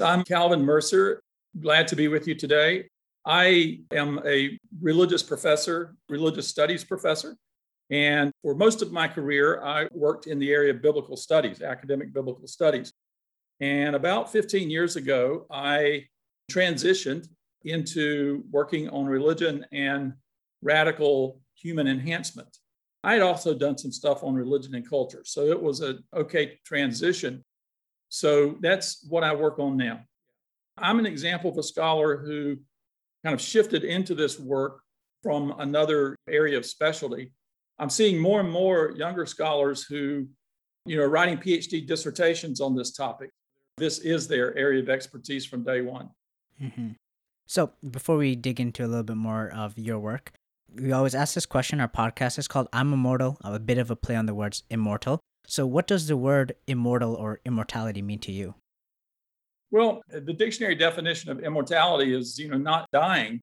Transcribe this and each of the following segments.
I'm Calvin Mercer. Glad to be with you today. I am a religious professor, religious studies professor. And for most of my career, I worked in the area of biblical studies, academic biblical studies. And about 15 years ago, I transitioned into working on religion and radical human enhancement. I had also done some stuff on religion and culture. So it was an okay transition. So that's what I work on now. I'm an example of a scholar who kind of shifted into this work from another area of specialty. I'm seeing more and more younger scholars who, you know, writing PhD dissertations on this topic. This is their area of expertise from day one. Mm-hmm. So, before we dig into a little bit more of your work, we always ask this question. Our podcast is called I'm Immortal, a bit of a play on the words immortal. So, what does the word immortal or immortality mean to you? Well, the dictionary definition of immortality is, you know, not dying,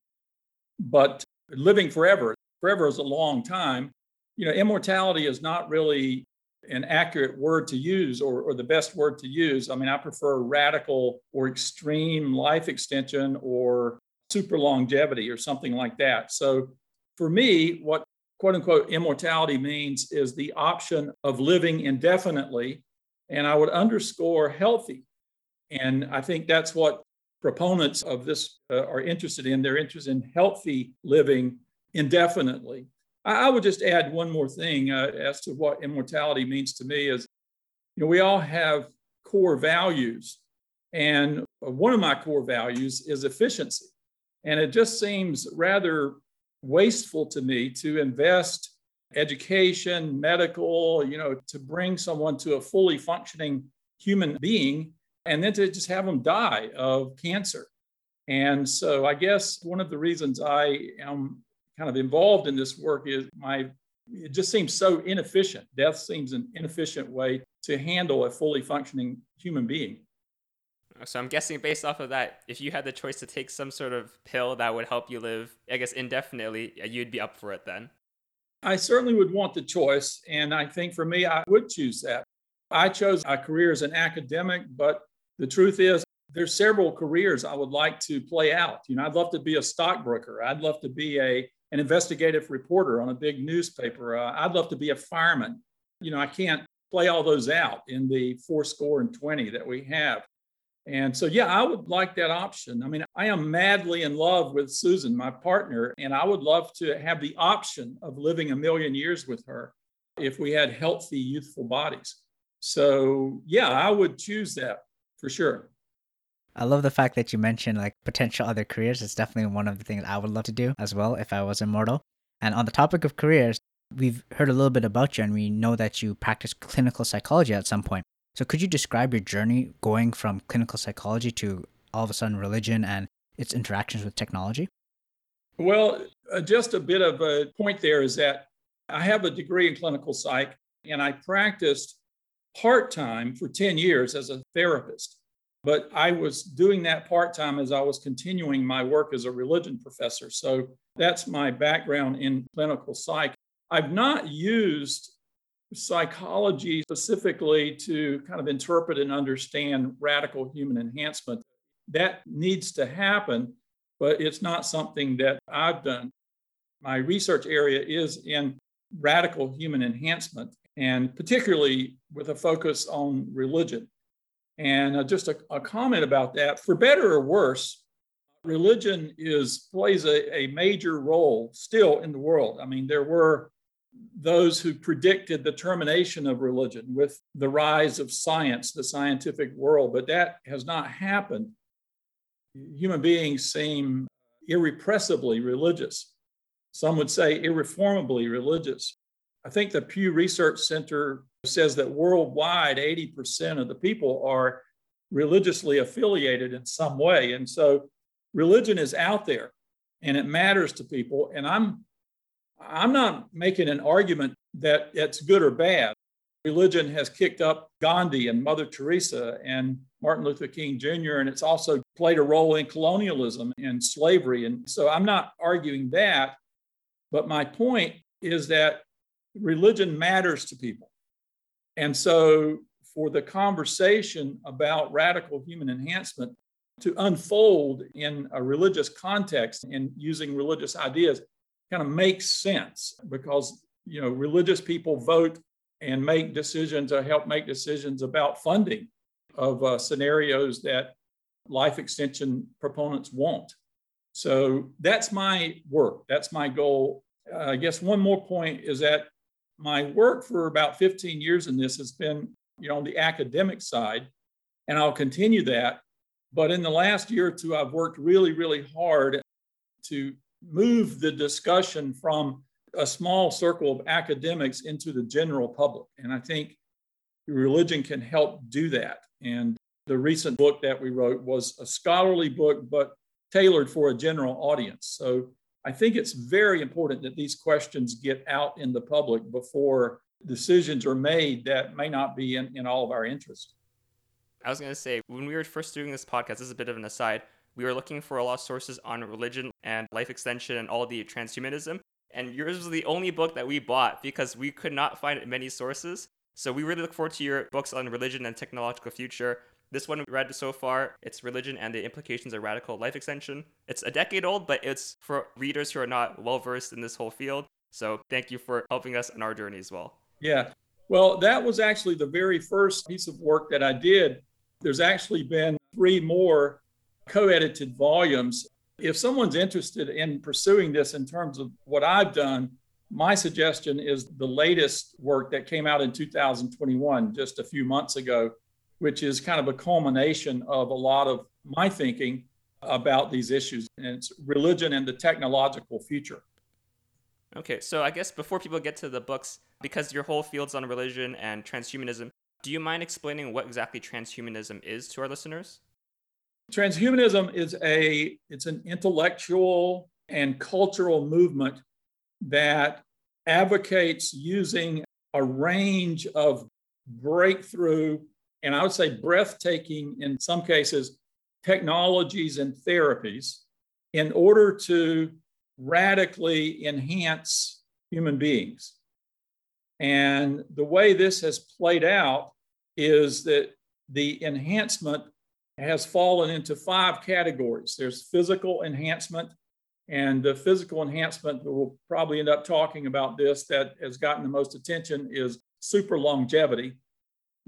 but living forever. Forever is a long time. You know, immortality is not really an accurate word to use or, or the best word to use. I mean, I prefer radical or extreme life extension or super longevity or something like that. So for me, what quote unquote immortality means is the option of living indefinitely. And I would underscore healthy. And I think that's what proponents of this uh, are interested in. They're interested in healthy living indefinitely. I, I would just add one more thing uh, as to what immortality means to me is, you know, we all have core values. And one of my core values is efficiency. And it just seems rather wasteful to me to invest education, medical, you know, to bring someone to a fully functioning human being and then to just have them die of cancer. And so I guess one of the reasons I am kind of involved in this work is my it just seems so inefficient. Death seems an inefficient way to handle a fully functioning human being. So I'm guessing based off of that, if you had the choice to take some sort of pill that would help you live, I guess indefinitely, you'd be up for it then. I certainly would want the choice. And I think for me, I would choose that. I chose a career as an academic, but the truth is, there's several careers I would like to play out. You know, I'd love to be a stockbroker. I'd love to be a an investigative reporter on a big newspaper. Uh, I'd love to be a fireman. You know, I can't play all those out in the four score and 20 that we have. And so, yeah, I would like that option. I mean, I am madly in love with Susan, my partner, and I would love to have the option of living a million years with her if we had healthy, youthful bodies. So, yeah, I would choose that for sure. I love the fact that you mentioned like potential other careers. It's definitely one of the things I would love to do as well if I was immortal. And on the topic of careers, we've heard a little bit about you and we know that you practiced clinical psychology at some point. So could you describe your journey going from clinical psychology to all of a sudden religion and its interactions with technology? Well, uh, just a bit of a point there is that I have a degree in clinical psych and I practiced part time for 10 years as a therapist. But I was doing that part time as I was continuing my work as a religion professor. So that's my background in clinical psych. I've not used psychology specifically to kind of interpret and understand radical human enhancement. That needs to happen, but it's not something that I've done. My research area is in radical human enhancement, and particularly with a focus on religion. And uh, just a, a, comment about that for better or worse, religion is plays a, a major role still in the world. I mean, there were those who predicted the termination of religion with the rise of science, the scientific world, but that has not happened. Human beings seem irrepressibly religious. Some would say irreformably religious. I think the Pew Research Center says that worldwide, 80% of the people are religiously affiliated in some way. And so religion is out there and it matters to people. And I'm I'm not making an argument that it's good or bad. Religion has kicked up Gandhi and Mother Teresa and Martin Luther King Jr., and it's also played a role in colonialism and slavery. And so I'm not arguing that. But my point is that religion matters to people. And so, for the conversation about radical human enhancement, to unfold in a religious context and using religious ideas kind of makes sense because you know religious people vote and make decisions or help make decisions about funding of uh, scenarios that life extension proponents want. So that's my work. That's my goal. Uh, I guess one more point is that my work for about 15 years in this has been, you know, on the academic side, and I'll continue that. But in the last year or two, I've worked really, really hard to move the discussion from a small circle of academics into the general public. And I think religion can help do that. And the recent book that we wrote was a scholarly book, but tailored for a general audience. So I think it's very important that these questions get out in the public before decisions are made that may not be in, in all of our interest. I was going to say, when we were first doing this podcast, this is a bit of an aside, we were looking for a lot of sources on religion and life extension and all the transhumanism. And yours was the only book that we bought because we could not find many sources. So we really look forward to your books on religion and technological future. This one we read so far, it's Religion and the Implications of Radical Life Extension. It's a decade old, but it's for readers who are not well versed in this whole field. So thank you for helping us on our journey as well. Yeah. Well, that was actually the very first piece of work that I did. There's actually been three more co edited volumes. If someone's interested in pursuing this in terms of what I've done, my suggestion is the latest work that came out in 2021, just a few months ago, which is kind of a culmination of a lot of my thinking about these issues. And it's religion and the technological future. Okay, so I guess before people get to the books, because your whole field's on religion and transhumanism, do you mind explaining what exactly transhumanism is to our listeners? Transhumanism is a it's an intellectual and cultural movement that advocates using a range of breakthrough and I would say breathtaking in some cases technologies and therapies in order to radically enhance human beings. And the way this has played out is that the enhancement has fallen into five categories there's physical enhancement, and the physical enhancement, we'll probably end up talking about this, that has gotten the most attention is super longevity.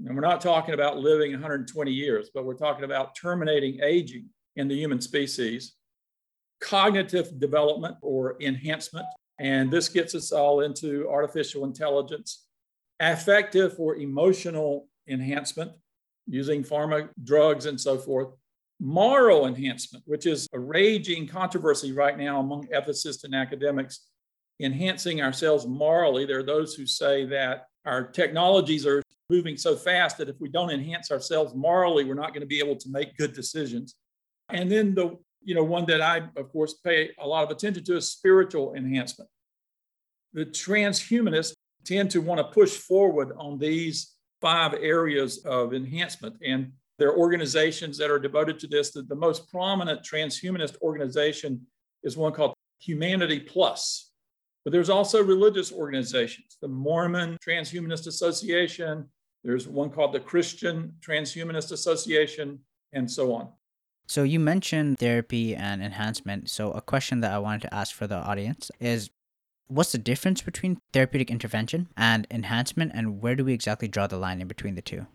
And we're not talking about living 120 years, but we're talking about terminating aging in the human species. Cognitive development or enhancement, and this gets us all into artificial intelligence. Affective or emotional enhancement using pharma drugs and so forth moral enhancement, which is a raging controversy right now among ethicists and academics, enhancing ourselves morally. There are those who say that our technologies are moving so fast that if we don't enhance ourselves morally, we're not going to be able to make good decisions. And then the you know one that I of course pay a lot of attention to is spiritual enhancement. The transhumanists tend to want to push forward on these five areas of enhancement and there are organizations that are devoted to this. The, the most prominent transhumanist organization is one called Humanity Plus. But there's also religious organizations, the Mormon Transhumanist Association, there's one called the Christian Transhumanist Association, and so on. So you mentioned therapy and enhancement. So a question that I wanted to ask for the audience is what's the difference between therapeutic intervention and enhancement and where do we exactly draw the line in between the two?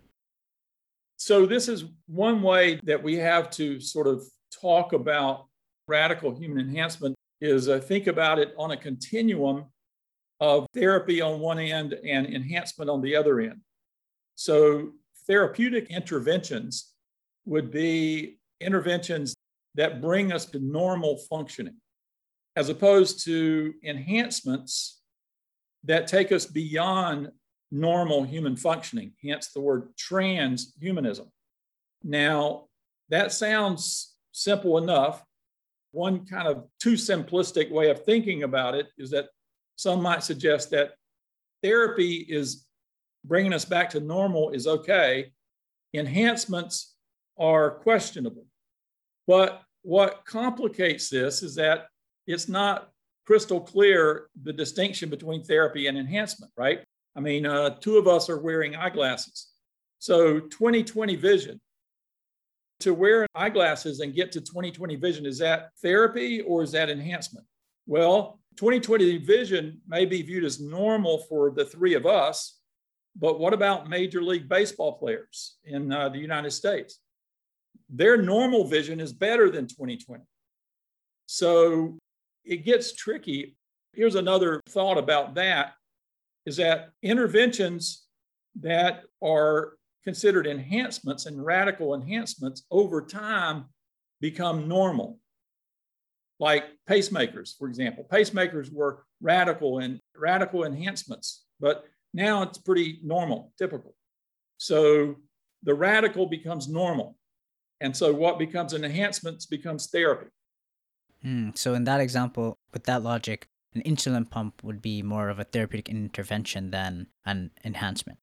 So, this is one way that we have to sort of talk about radical human enhancement is uh, think about it on a continuum of therapy on one end and enhancement on the other end. So, therapeutic interventions would be interventions that bring us to normal functioning, as opposed to enhancements that take us beyond normal human functioning, hence the word transhumanism. Now, that sounds simple enough. One kind of too simplistic way of thinking about it is that some might suggest that therapy is bringing us back to normal is okay. Enhancements are questionable. But what complicates this is that it's not crystal clear the distinction between therapy and enhancement, right? I mean, uh, two of us are wearing eyeglasses. So 2020 vision. to wear eyeglasses and get to 2020 vision, is that therapy or is that enhancement? Well, 2020 vision may be viewed as normal for the three of us, but what about Major League Baseball players in uh, the United States? Their normal vision is better than 2020. So it gets tricky. Here's another thought about that is that interventions that are considered enhancements and radical enhancements over time become normal. Like pacemakers, for example. Pacemakers were radical and radical enhancements, but now it's pretty normal, typical. So the radical becomes normal. And so what becomes an enhancement becomes therapy. Mm, so in that example, with that logic, an insulin pump would be more of a therapeutic intervention than an enhancement.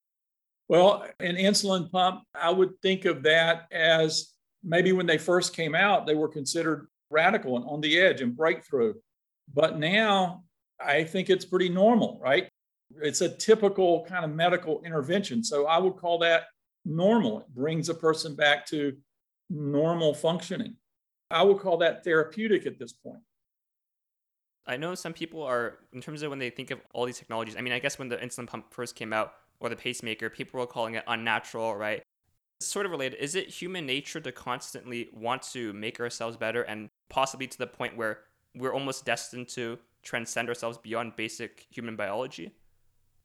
Well, an insulin pump, I would think of that as maybe when they first came out, they were considered radical and on the edge and breakthrough. But now I think it's pretty normal, right? It's a typical kind of medical intervention. So I would call that normal. It brings a person back to normal functioning. I would call that therapeutic at this point. I know some people are, in terms of when they think of all these technologies, I mean, I guess when the insulin pump first came out or the pacemaker, people were calling it unnatural, right? It's sort of related. Is it human nature to constantly want to make ourselves better and possibly to the point where we're almost destined to transcend ourselves beyond basic human biology?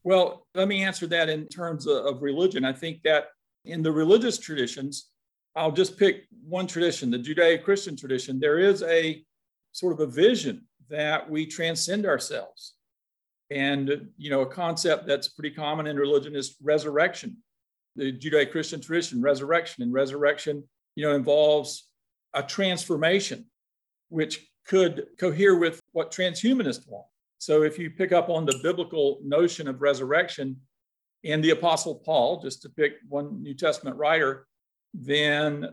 Well, let me answer that in terms of religion. I think that in the religious traditions, I'll just pick one tradition, the Judeo Christian tradition, there is a sort of a vision that we transcend ourselves. And, you know, a concept that's pretty common in religion is resurrection. The Judeo Christian tradition, resurrection, and resurrection, you know, involves a transformation, which could cohere with what transhumanists want. So if you pick up on the biblical notion of resurrection in the Apostle Paul, just to pick one New Testament writer, then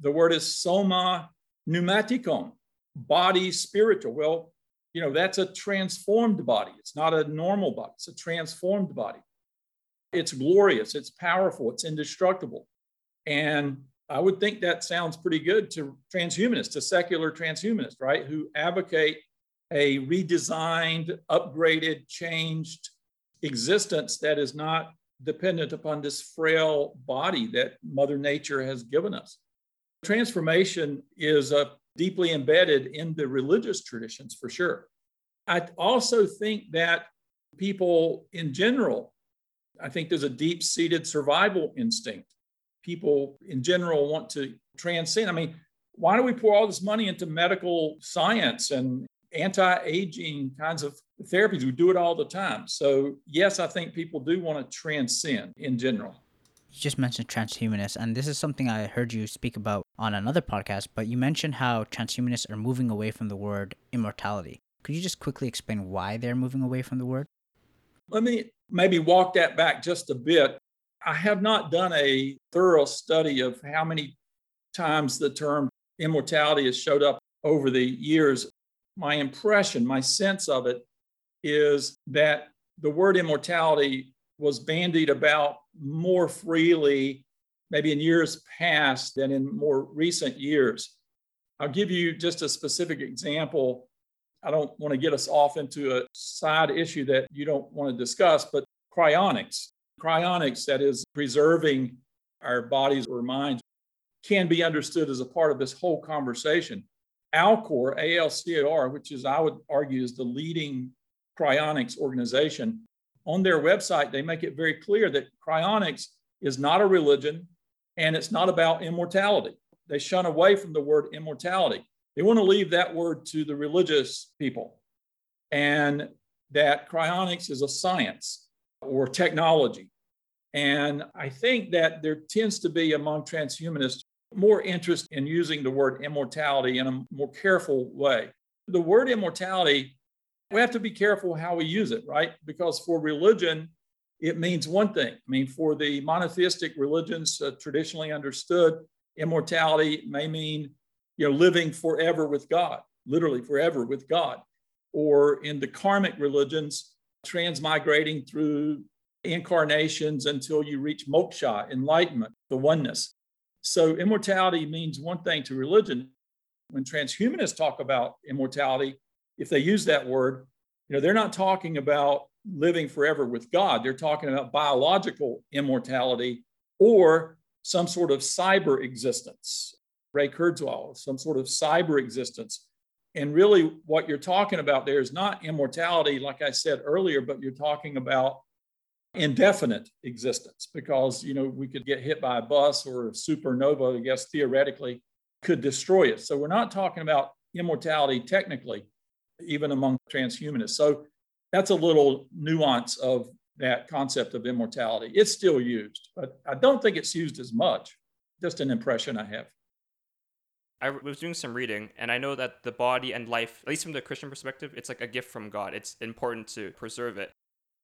the word is soma pneumatikon, body spiritual. Well, you know, that's a transformed body. It's not a normal body, it's a transformed body. It's glorious, it's powerful, it's indestructible. And I would think that sounds pretty good to transhumanists, to secular transhumanists, right? Who advocate a redesigned, upgraded, changed existence that is not dependent upon this frail body that Mother Nature has given us. Transformation is a deeply embedded in the religious traditions for sure. I also think that people in general, I think there's a deep seated survival instinct. People in general want to transcend. I mean, why do we pour all this money into medical science and anti aging kinds of therapies? We do it all the time. So, yes, I think people do want to transcend in general you just mentioned transhumanists, and this is something I heard you speak about on another podcast, but you mentioned how transhumanists are moving away from the word immortality. Could you just quickly explain why they're moving away from the word? Let me maybe walk that back just a bit. I have not done a thorough study of how many times the term immortality has showed up over the years. My impression, my sense of it is that the word immortality was bandied about more freely, maybe in years past than in more recent years. I'll give you just a specific example. I don't want to get us off into a side issue that you don't want to discuss, but cryonics, cryonics, that is preserving our bodies or minds, can be understood as a part of this whole conversation. Alcor, ALCOR, which is, I would argue, is the leading cryonics organization, on their website, they make it very clear that cryonics is not a religion and it's not about immortality. They shun away from the word immortality. They want to leave that word to the religious people and that cryonics is a science or technology. And I think that there tends to be among transhumanists more interest in using the word immortality in a more careful way. The word immortality we have to be careful how we use it, right? Because for religion, it means one thing. I mean, for the monotheistic religions uh, traditionally understood, immortality may mean, you know, living forever with God, literally forever with God. Or in the karmic religions, transmigrating through incarnations until you reach moksha, enlightenment, the oneness. So immortality means one thing to religion. When transhumanists talk about immortality, if they use that word, you know, they're not talking about living forever with God. They're talking about biological immortality or some sort of cyber existence. Ray Kurzweil, some sort of cyber existence. And really, what you're talking about there is not immortality, like I said earlier, but you're talking about indefinite existence because you know we could get hit by a bus or a supernova i guess theoretically could destroy us so we're not talking about immortality technically even among transhumanists. So that's a little nuance of that concept of immortality. It's still used but i don't think it's used as much. Just an impression i have. I was doing some reading, and I know that the body and life, at least from the Christian perspective, it's like a gift from God. It's important to preserve it.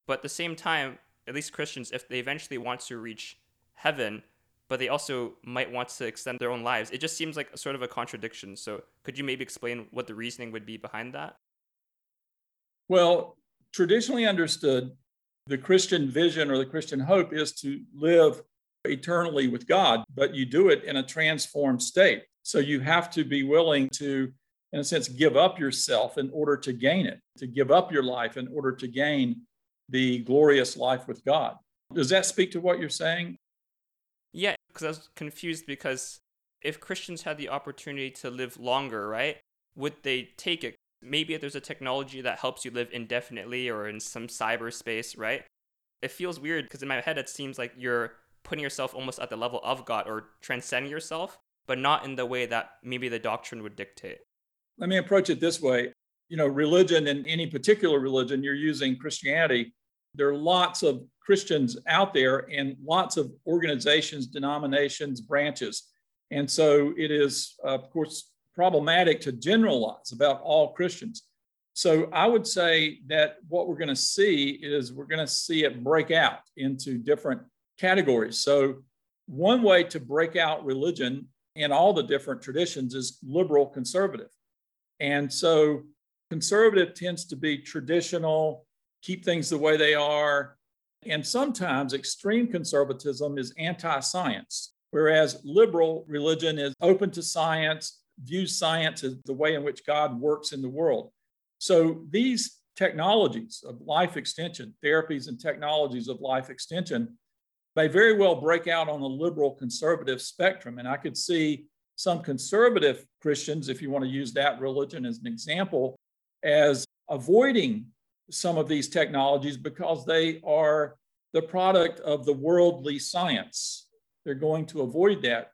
But at the same time, at least Christians, if they eventually want to reach heaven, but they also might want to extend their own lives, it just seems like a sort of a contradiction. So, could you maybe explain what the reasoning would be behind that? Well, traditionally understood, the Christian vision or the Christian hope is to live eternally with God, but you do it in a transformed state. So you have to be willing to, in a sense, give up yourself in order to gain it, to give up your life in order to gain the glorious life with God. Does that speak to what you're saying? Yeah, because I was confused because if Christians had the opportunity to live longer, right, would they take it? Maybe if there's a technology that helps you live indefinitely or in some cyberspace, right? It feels weird because in my head it seems like you're putting yourself almost at the level of God or transcending yourself, but not in the way that maybe the doctrine would dictate. Let me approach it this way you know, religion in any particular religion, you're using Christianity. There are lots of Christians out there and lots of organizations, denominations, branches. And so it is, uh, of course, problematic to generalize about all Christians. So I would say that what we're going to see is we're going to see it break out into different categories. So one way to break out religion in all the different traditions is liberal conservative. And so Conservative tends to be traditional, keep things the way they are. And sometimes extreme conservatism is anti science, whereas liberal religion is open to science, views science as the way in which God works in the world. So these technologies of life extension, therapies and technologies of life extension, may very well break out on the liberal conservative spectrum. And I could see some conservative Christians, if you want to use that religion as an example, as avoiding some of these technologies because they are the product of the worldly science. They're going to avoid that.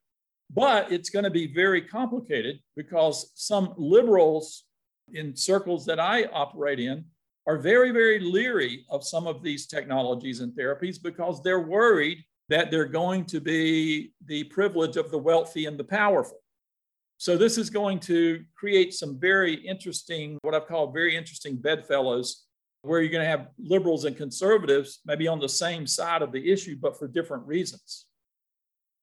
But it's going to be very complicated because some liberals in circles that I operate in are very, very leery of some of these technologies and therapies because they're worried that they're going to be the privilege of the wealthy and the powerful. So this is going to create some very interesting, what I've called very interesting bedfellows, where you're going to have liberals and conservatives maybe on the same side of the issue, but for different reasons.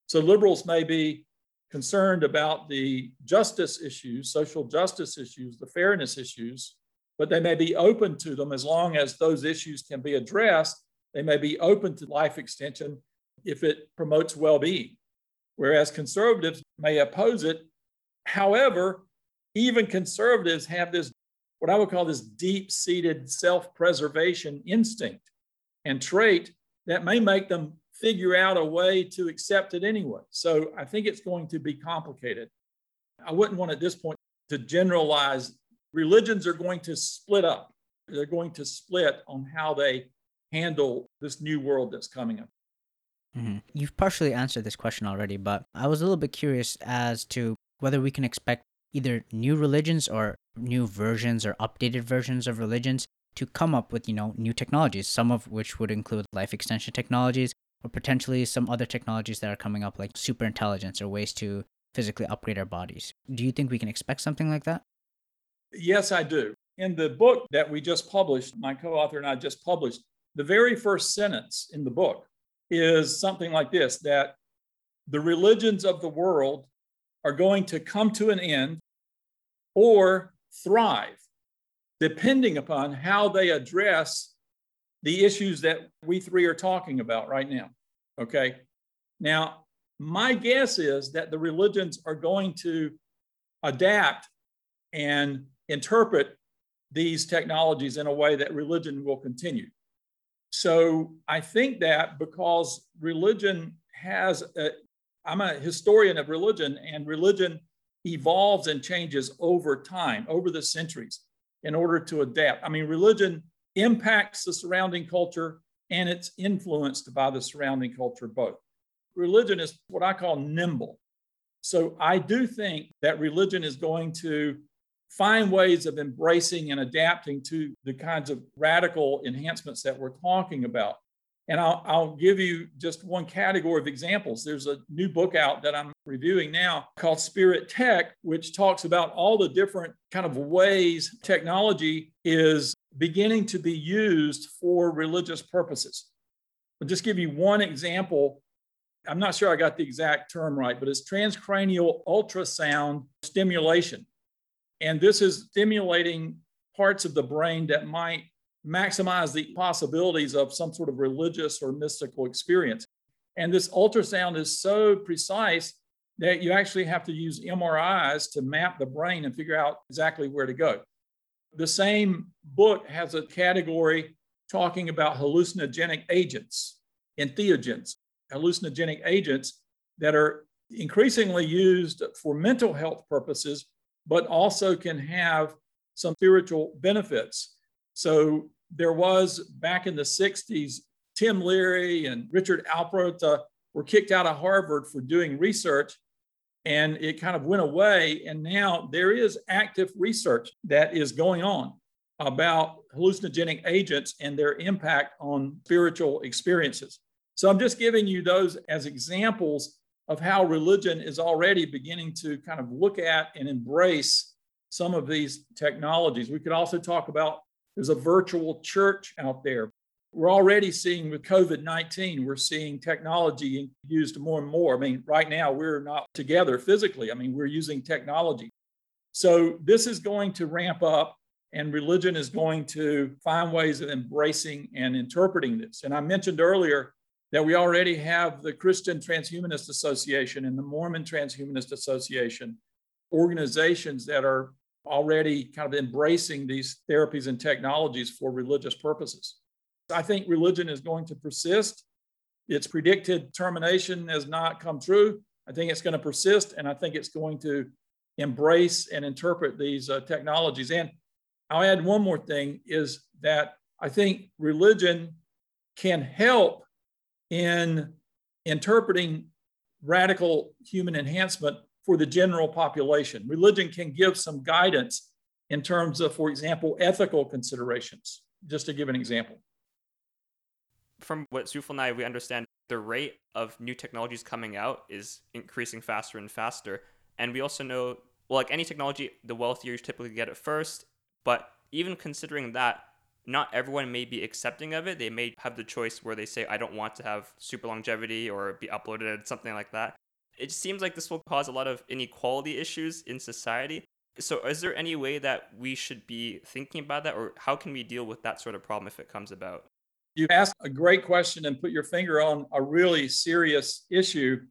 So liberals may be concerned about the justice issues, social justice issues, the fairness issues, but they may be open to them as long as those issues can be addressed. They may be open to life extension if it promotes well being. Whereas conservatives may oppose it However, even conservatives have this, what I would call this deep seated self preservation instinct and trait that may make them figure out a way to accept it anyway. So I think it's going to be complicated. I wouldn't want at this point to generalize. Religions are going to split up, they're going to split on how they handle this new world that's coming up. Mm-hmm. You've partially answered this question already, but I was a little bit curious as to whether we can expect either new religions or new versions or updated versions of religions to come up with, you know, new technologies, some of which would include life extension technologies or potentially some other technologies that are coming up like super intelligence or ways to physically upgrade our bodies. Do you think we can expect something like that? Yes, I do. In the book that we just published, my co author and I just published, the very first sentence in the book is something like this that the religions of the world are going to come to an end or thrive, depending upon how they address the issues that we three are talking about right now. Okay. Now, my guess is that the religions are going to adapt and interpret these technologies in a way that religion will continue. So I think that because religion has, i am a historian of religion, and religion evolves and changes over time, over the centuries, in order to adapt. I mean, religion impacts the surrounding culture and it's influenced by the surrounding culture both. Religion is what I call nimble. So I do think that religion is going to find ways of embracing and adapting to the kinds of radical enhancements that we're talking about. And I'll, I'll, give you just one category of examples. There's a new book out that I'm reviewing now called Spirit Tech, which talks about all the different kind of ways technology is beginning to be used for religious purposes. I'll just give you one example. I'm not sure I got the exact term right, but it's transcranial ultrasound stimulation. And this is stimulating parts of the brain that might maximize the possibilities of some sort of religious or mystical experience. And this ultrasound is so precise that you actually have to use MRIs to map the brain and figure out exactly where to go. The same book has a category talking about hallucinogenic agents, entheogens, hallucinogenic agents that are increasingly used for mental health purposes, but also can have some spiritual benefits. So there was back in the 60s, Tim Leary and Richard Alpert uh, were kicked out of Harvard for doing research, and it kind of went away. And now there is active research that is going on about hallucinogenic agents and their impact on spiritual experiences. So I'm just giving you those as examples of how religion is already beginning to kind of look at and embrace some of these technologies. We could also talk about there's a virtual church out there. We're already seeing with COVID 19, we're seeing technology used more and more. I mean, right now we're not together physically. I mean, we're using technology. So this is going to ramp up, and religion is going to find ways of embracing and interpreting this. And I mentioned earlier that we already have the Christian Transhumanist Association and the Mormon Transhumanist Association, organizations that are already kind of embracing these therapies and technologies for religious purposes. I think religion is going to persist. Its predicted termination has not come true. I think it's going to persist, and I think it's going to embrace and interpret these uh, technologies. And I'll add one more thing is that I think religion can help in interpreting radical human enhancement for the general population. Religion can give some guidance in terms of, for example, ethical considerations, just to give an example. From what Sufal and I, we understand the rate of new technologies coming out is increasing faster and faster. And we also know, well, like any technology, the wealthier you typically get it first. But even considering that, not everyone may be accepting of it. They may have the choice where they say, I don't want to have super longevity or be uploaded, something like that it seems like this will cause a lot of inequality issues in society. So, is there any way that we should be thinking about that, or how can we deal with that sort of problem if it comes about? You asked a great question and put your finger on a really serious issue.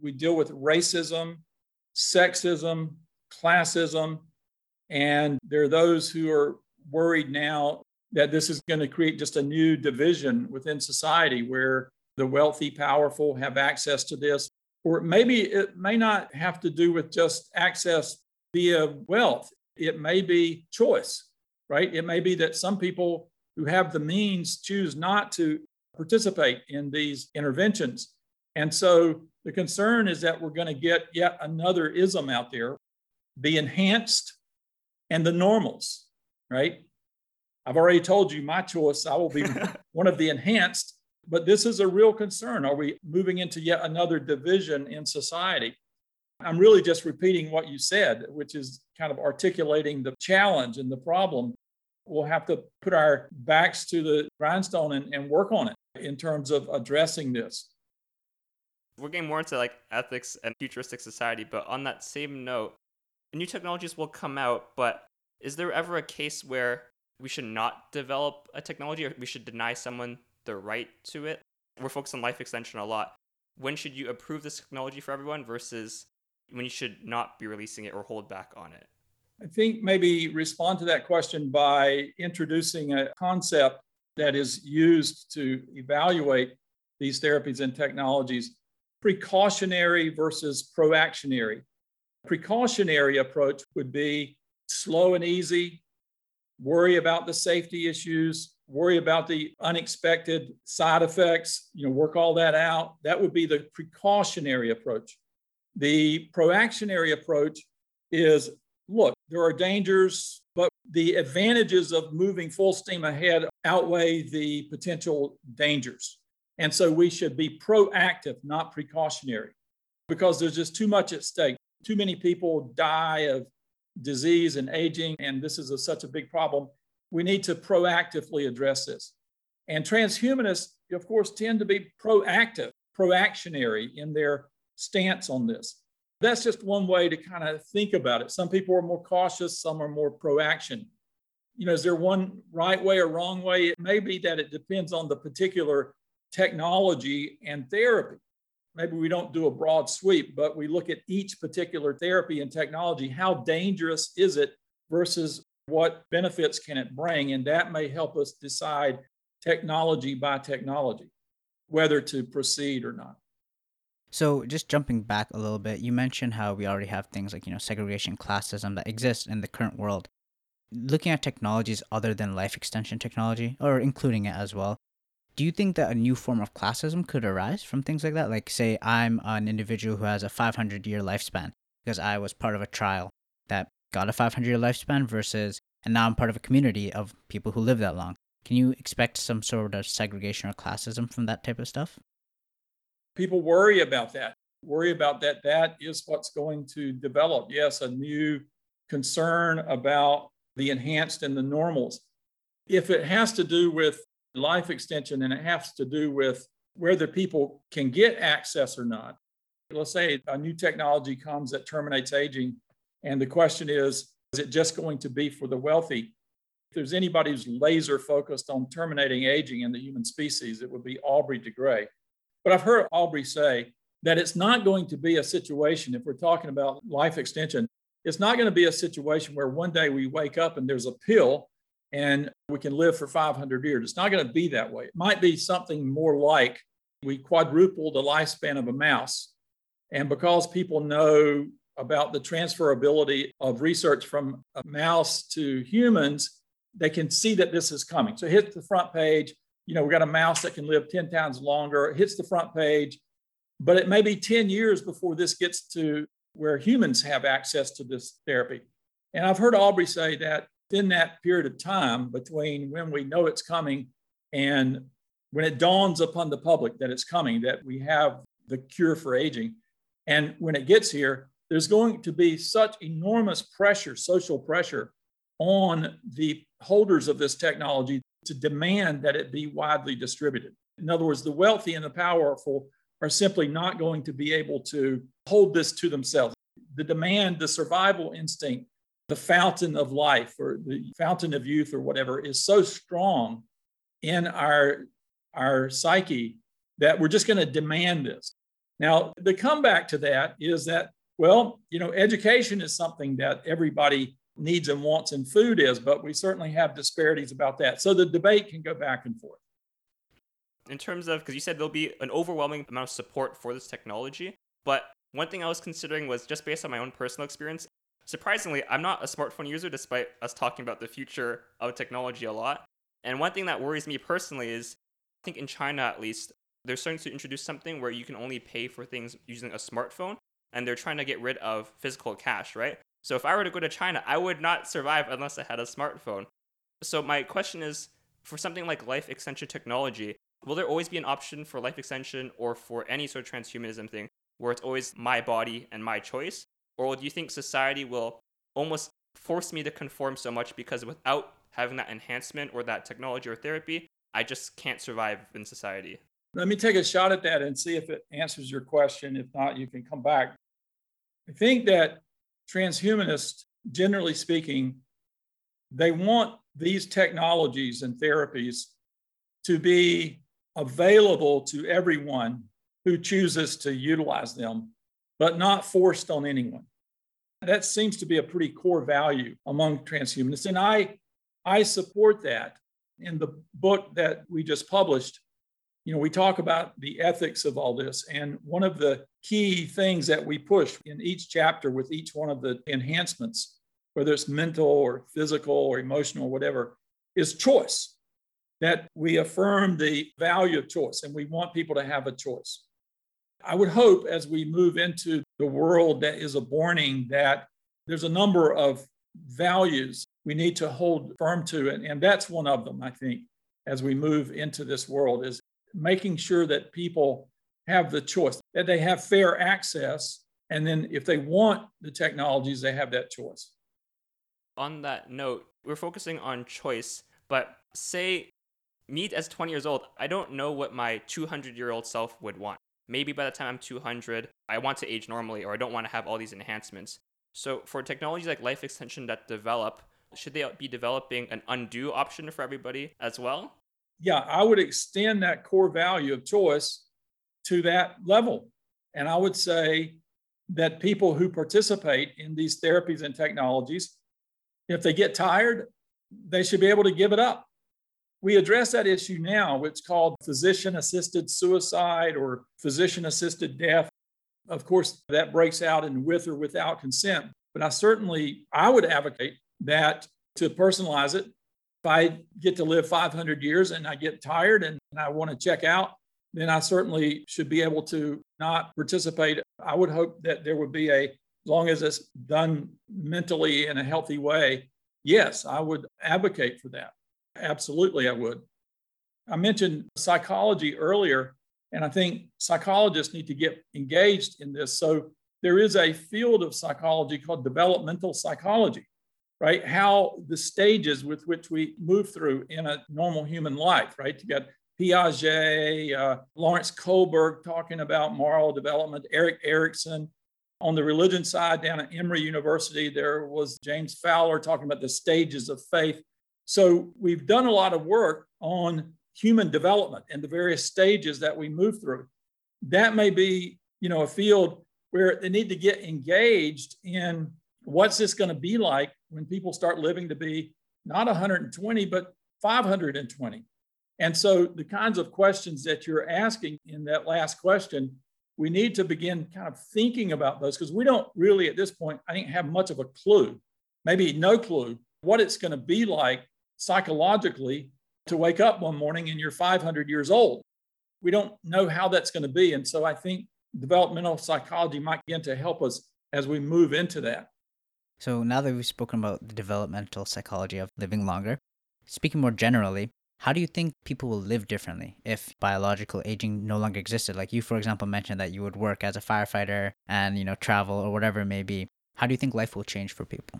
We deal with racism, sexism, classism, and there are those who are worried now that this is going to create just a new division within society where the wealthy, powerful have access to this, or maybe it may not have to do with just access via wealth. It may be choice, right? It may be that some people who have the means choose not to participate in these interventions. And so the concern is that we're going to get yet another ism out there the enhanced and the normals, right? I've already told you my choice. I will be one of the enhanced but this is a real concern. Are we moving into yet another division in society? I'm really just repeating what you said, which is kind of articulating the challenge and the problem. We'll have to put our backs to the grindstone and, and work on it in terms of addressing this. We're getting more into like ethics and futuristic society, but on that same note, new technologies will come out, but is there ever a case where we should not develop a technology or we should deny someone the right to it. We're focused on life extension a lot. when should you approve this technology for everyone versus when you should not be releasing it or hold back on it? I think maybe respond to that question by introducing a concept that is used to evaluate these therapies and technologies precautionary versus proactionary. Precautionary approach would be slow and easy, worry about the safety issues, worry about the unexpected side effects, you know, work all that out. That would be the precautionary approach. The proactionary approach is look, there are dangers, but the advantages of moving full steam ahead outweigh the potential dangers. And so we should be proactive, not precautionary, because there's just too much at stake. Too many people die of disease and aging, and this is a, such a big problem. We need to proactively address this. And transhumanists, of course, tend to be proactive, proactionary in their stance on this. That's just one way to kind of think about it. Some people are more cautious, some are more proaction. You know, is there one right way or wrong way? It may be that it depends on the particular technology and therapy. Maybe we don't do a broad sweep, but we look at each particular therapy and technology. How dangerous is it versus what benefits can it bring? And that may help us decide technology by technology whether to proceed or not. So, just jumping back a little bit, you mentioned how we already have things like, you know, segregation, classism that exist in the current world. Looking at technologies other than life extension technology, or including it as well, do you think that a new form of classism could arise from things like that? Like, say, I'm an individual who has a 500 year lifespan because I was part of a trial that got a 500 year lifespan versus, and now I'm part of a community of people who live that long. Can you expect some sort of segregation or classism from that type of stuff? People worry about that, worry about that. That is what's going to develop. Yes, a new concern about the enhanced and the normals. If it has to do with life extension and it has to do with whether people can get access or not. Let's say a new technology comes that terminates aging, and the question is is it just going to be for the wealthy? If there's anybody who's laser focused on terminating aging in the human species, it would be Aubrey de Grey. But I've heard Aubrey say that it's not going to be a situation, if we're talking about life extension, it's not going to be a situation where one day we wake up and there's a pill and we can live for 500 years. It's not going to be that way. It might be something more like we quadruple the lifespan of a mouse. And because people know about the transferability of research from a mouse to humans, they can see that this is coming. So hit the front page. You know, we got a mouse that can live 10 times longer. It hits the front page, but it may be 10 years before this gets to where humans have access to this therapy. And I've heard Aubrey say that in that period of time between when we know it's coming and when it dawns upon the public that it's coming, that we have the cure for aging, and when it gets here, there's going to be such enormous pressure, social pressure on the holders of this technology to demand that it be widely distributed. In other words, the wealthy and the powerful are simply not going to be able to hold this to themselves. The demand, the survival instinct the fountain of life or the fountain of youth or whatever is so strong in our our psyche that we're just going to demand this now the comeback to that is that well you know education is something that everybody needs and wants and food is but we certainly have disparities about that. So the debate can go back and forth. In terms of because you said there'll be an overwhelming amount of support for this technology but one thing i was considering was just based on my own personal experience. Surprisingly, I'm not a smartphone user despite us talking about the future of technology a lot. And one thing that worries me personally is I think in China at least, they're starting to introduce something where you can only pay for things using a smartphone and they're trying to get rid of physical cash, right? So if I were to go to China, I would not survive unless I had a smartphone. So my question is for something like life extension technology, will there always be an option for life extension or for any sort of transhumanism thing where it's always my body and my choice? Or do you think society will almost force me to conform so much because without having that enhancement or that technology or therapy, I just can't survive in society? Let me take a shot at that and see if it answers your question. If not, you can come back. I think that transhumanists, generally speaking, they want these technologies and therapies to be available to everyone who chooses to utilize them, but not forced on anyone. That seems to be a pretty core value among transhumanists. And I, I support that. In the book that we just published, you know, we talk about the ethics of all this. And one of the key things that we push in each chapter with each one of the enhancements, whether it's mental or physical or emotional or whatever, is choice. That we affirm the value of choice and we want people to have a choice. I would hope as we move into the world that is aborting that there's a number of values we need to hold firm to. And, and that's one of them, I think, as we move into this world is making sure that people have the choice, that they have fair access. And then if they want the technologies, they have that choice. On that note, we're focusing on choice, but say me as 20 years old, I don't know what my 200 year old self would want. Maybe by the time I'm 200, I want to age normally or I don't want to have all these enhancements. So, for technologies like life extension that develop, should they be developing an undo option for everybody as well? Yeah, I would extend that core value of choice to that level. And I would say that people who participate in these therapies and technologies, if they get tired, they should be able to give it up we address that issue now. It's called physician assisted suicide or physician assisted death. Of course, that breaks out in with or without consent. But I certainly, I would advocate that to personalize it. If I get to live 500 years and I get tired and, I want to check out, then I certainly should be able to not participate. I would hope that there would be a, as long as it's done mentally in a healthy way, yes, I would advocate for that. Absolutely, I would. I mentioned psychology earlier, and I think psychologists need to get engaged in this. So there is a field of psychology called developmental psychology, right? How the stages with which we move through in a normal human life, right? You got Piaget, uh, Lawrence Kohlberg talking about moral development, Erik Erikson. On the religion side, down at Emory University, there was James Fowler talking about the stages of faith. So we've done a lot of work on human development and the various stages that we move through. That may be, you know, a field where they need to get engaged in what's this going to be like when people start living to be not 120 but 520. And so the kinds of questions that you're asking in that last question, we need to begin kind of thinking about those because we don't really at this point, I think, have much of a clue, maybe no clue what it's going to be like psychologically to wake up one morning and you're 500 years old. We don't know how that's going to be. And so I think developmental psychology might begin to help us as we move into that. So now that we've spoken about the developmental psychology of living longer, speaking more generally, how do you think people will live differently if biological aging no longer existed? Like you, for example, mentioned that you would work as a firefighter and, you know, travel or whatever it may be. How do you think life will change for people?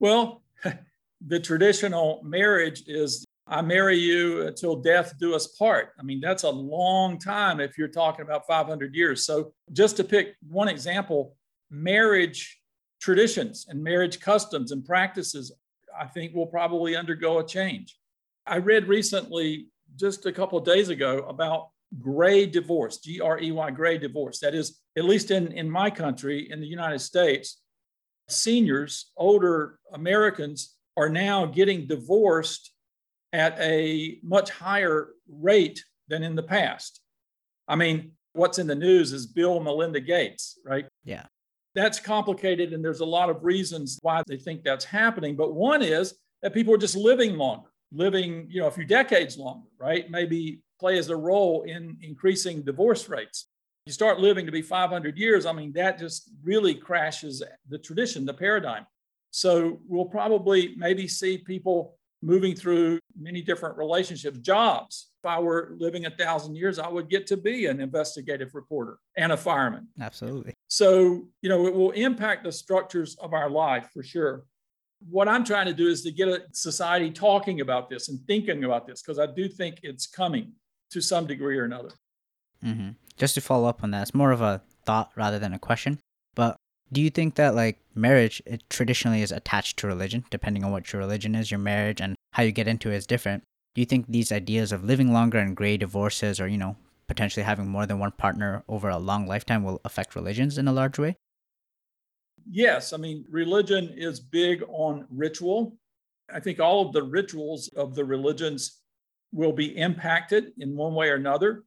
Well, the traditional marriage is I marry you until death do us part. I mean, that's a long time if you're talking about 500 years. So, just to pick one example, marriage traditions and marriage customs and practices, I think will probably undergo a change. I read recently, just a couple days ago, about gray divorce, G R E Y, gray divorce. That is, at least in, in my country, in the United States, seniors, older Americans, are now getting divorced at a much higher rate than in the past. I mean, what's in the news is Bill and Melinda Gates, right? Yeah. That's complicated, and there's a lot of reasons why they think that's happening. But one is that people are just living longer, living, you know, a few decades longer, right? Maybe play as a role in increasing divorce rates. You start living to be 500 years, I mean, that just really crashes the tradition, the paradigm. So we'll probably maybe see people moving through many different relationships, jobs. If I were living a thousand years, I would get to be an investigative reporter and a fireman. Absolutely. So, you know, it will impact the structures of our life for sure. What I'm trying to do is to get a society talking about this and thinking about this because I do think it's coming to some degree or another. Mm-hmm. Just to follow up on that, it's more of a thought rather than a question. But do you think that like marriage it traditionally is attached to religion, depending on what your religion is, your marriage and how you get into it is different? Do you think these ideas of living longer and gray divorces or, you know, potentially having more than one partner over a long lifetime will affect religions in a large way? Yes. I mean, religion is big on ritual. I think all of the rituals of the religions will be impacted in one way or another.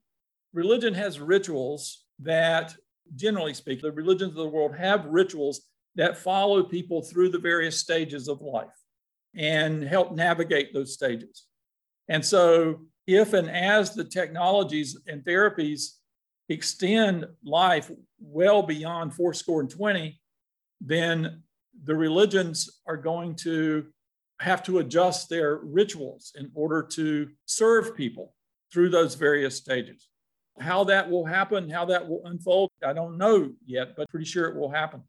Religion has rituals that, generally speaking, the religions of the world have rituals that follow people through the various stages of life and help navigate those stages. And so, if and as the technologies and therapies extend life well beyond four score and 20, then the religions are going to have to adjust their rituals in order to serve people through those various stages. How that will happen, how that will unfold, I don't know yet, but pretty sure it will happen.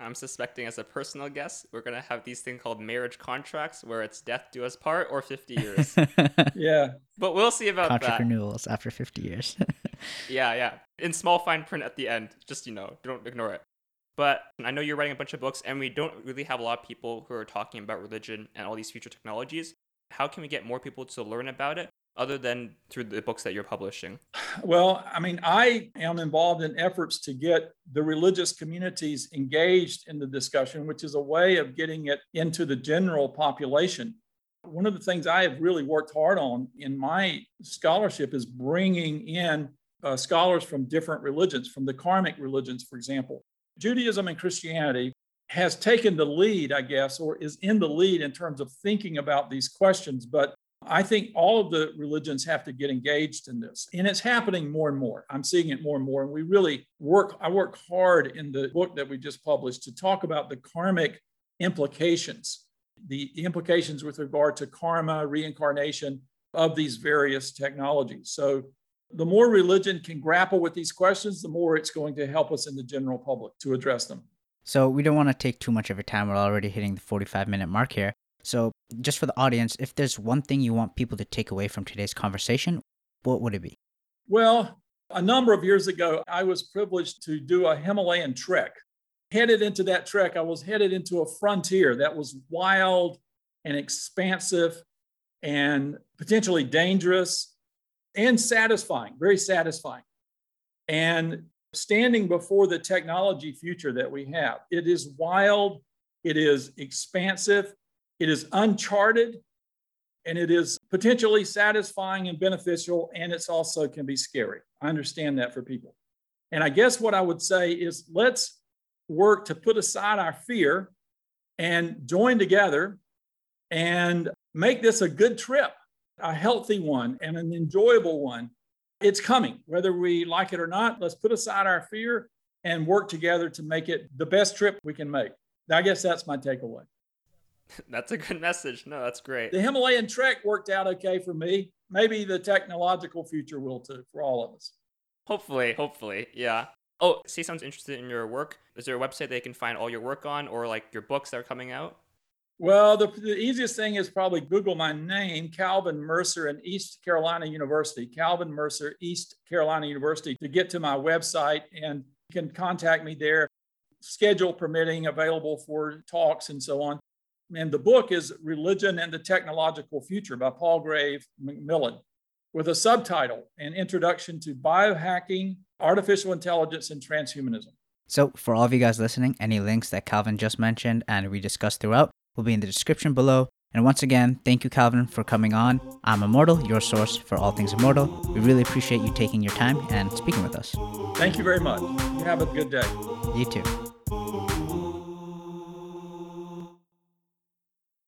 I'm suspecting, as a personal guess, we're gonna have these things called marriage contracts, where it's death do us part or 50 years. yeah, but we'll see about Contract that. renewals after 50 years. yeah, yeah, in small fine print at the end. Just you know, don't ignore it. But I know you're writing a bunch of books, and we don't really have a lot of people who are talking about religion and all these future technologies. How can we get more people to learn about it? Other than through the books that you're publishing? Well, I mean, I am involved in efforts to get the religious communities engaged in the discussion, which is a way of getting it into the general population. One of the things I have really worked hard on in my scholarship is bringing in uh, scholars from different religions, from the karmic religions, for example. Judaism and Christianity has taken the lead, I guess, or is in the lead in terms of thinking about these questions. But I think all of the religions have to get engaged in this. And it's happening more and more. I'm seeing it more and more. And we really work, I work hard in the book that we just published to talk about the karmic implications, the implications with regard to karma, reincarnation of these various technologies. So the more religion can grapple with these questions, the more it's going to help us in the general public to address them. So we don't want to take too much of your time. We're already hitting the 45 minute mark here. So, just for the audience, if there's one thing you want people to take away from today's conversation, what would it be? Well, a number of years ago, I was privileged to do a Himalayan trek. Headed into that trek, I was headed into a frontier that was wild and expansive and potentially dangerous and satisfying, very satisfying. And standing before the technology future that we have, it is wild, it is expansive, it is uncharted and it is potentially satisfying and beneficial, and it's also can be scary. I understand that for people. And I guess what I would say is let's work to put aside our fear and join together and make this a good trip, a healthy one, and an enjoyable one. It's coming, whether we like it or not. Let's put aside our fear and work together to make it the best trip we can make. I guess that's my takeaway. That's a good message. No, that's great. The Himalayan trek worked out okay for me. Maybe the technological future will too for all of us. Hopefully, hopefully, yeah. Oh, someone's interested in your work. Is there a website they can find all your work on or like your books that are coming out? Well, the, the easiest thing is probably Google my name, Calvin Mercer, in East Carolina University, Calvin Mercer, East Carolina University, to get to my website and you can contact me there. Schedule permitting, available for talks and so on and the book is Religion and the Technological Future by Palgrave Macmillan, with a subtitle An Introduction to Biohacking, Artificial Intelligence, and Transhumanism. So, for all of you guys listening, any links that Calvin just mentioned and we discussed throughout will be in the description below. And once again, thank you, Calvin, for coming on. I'm Immortal, your source for all things immortal. We really appreciate you taking your time and speaking with us. Thank you very much. You have a good day. You too.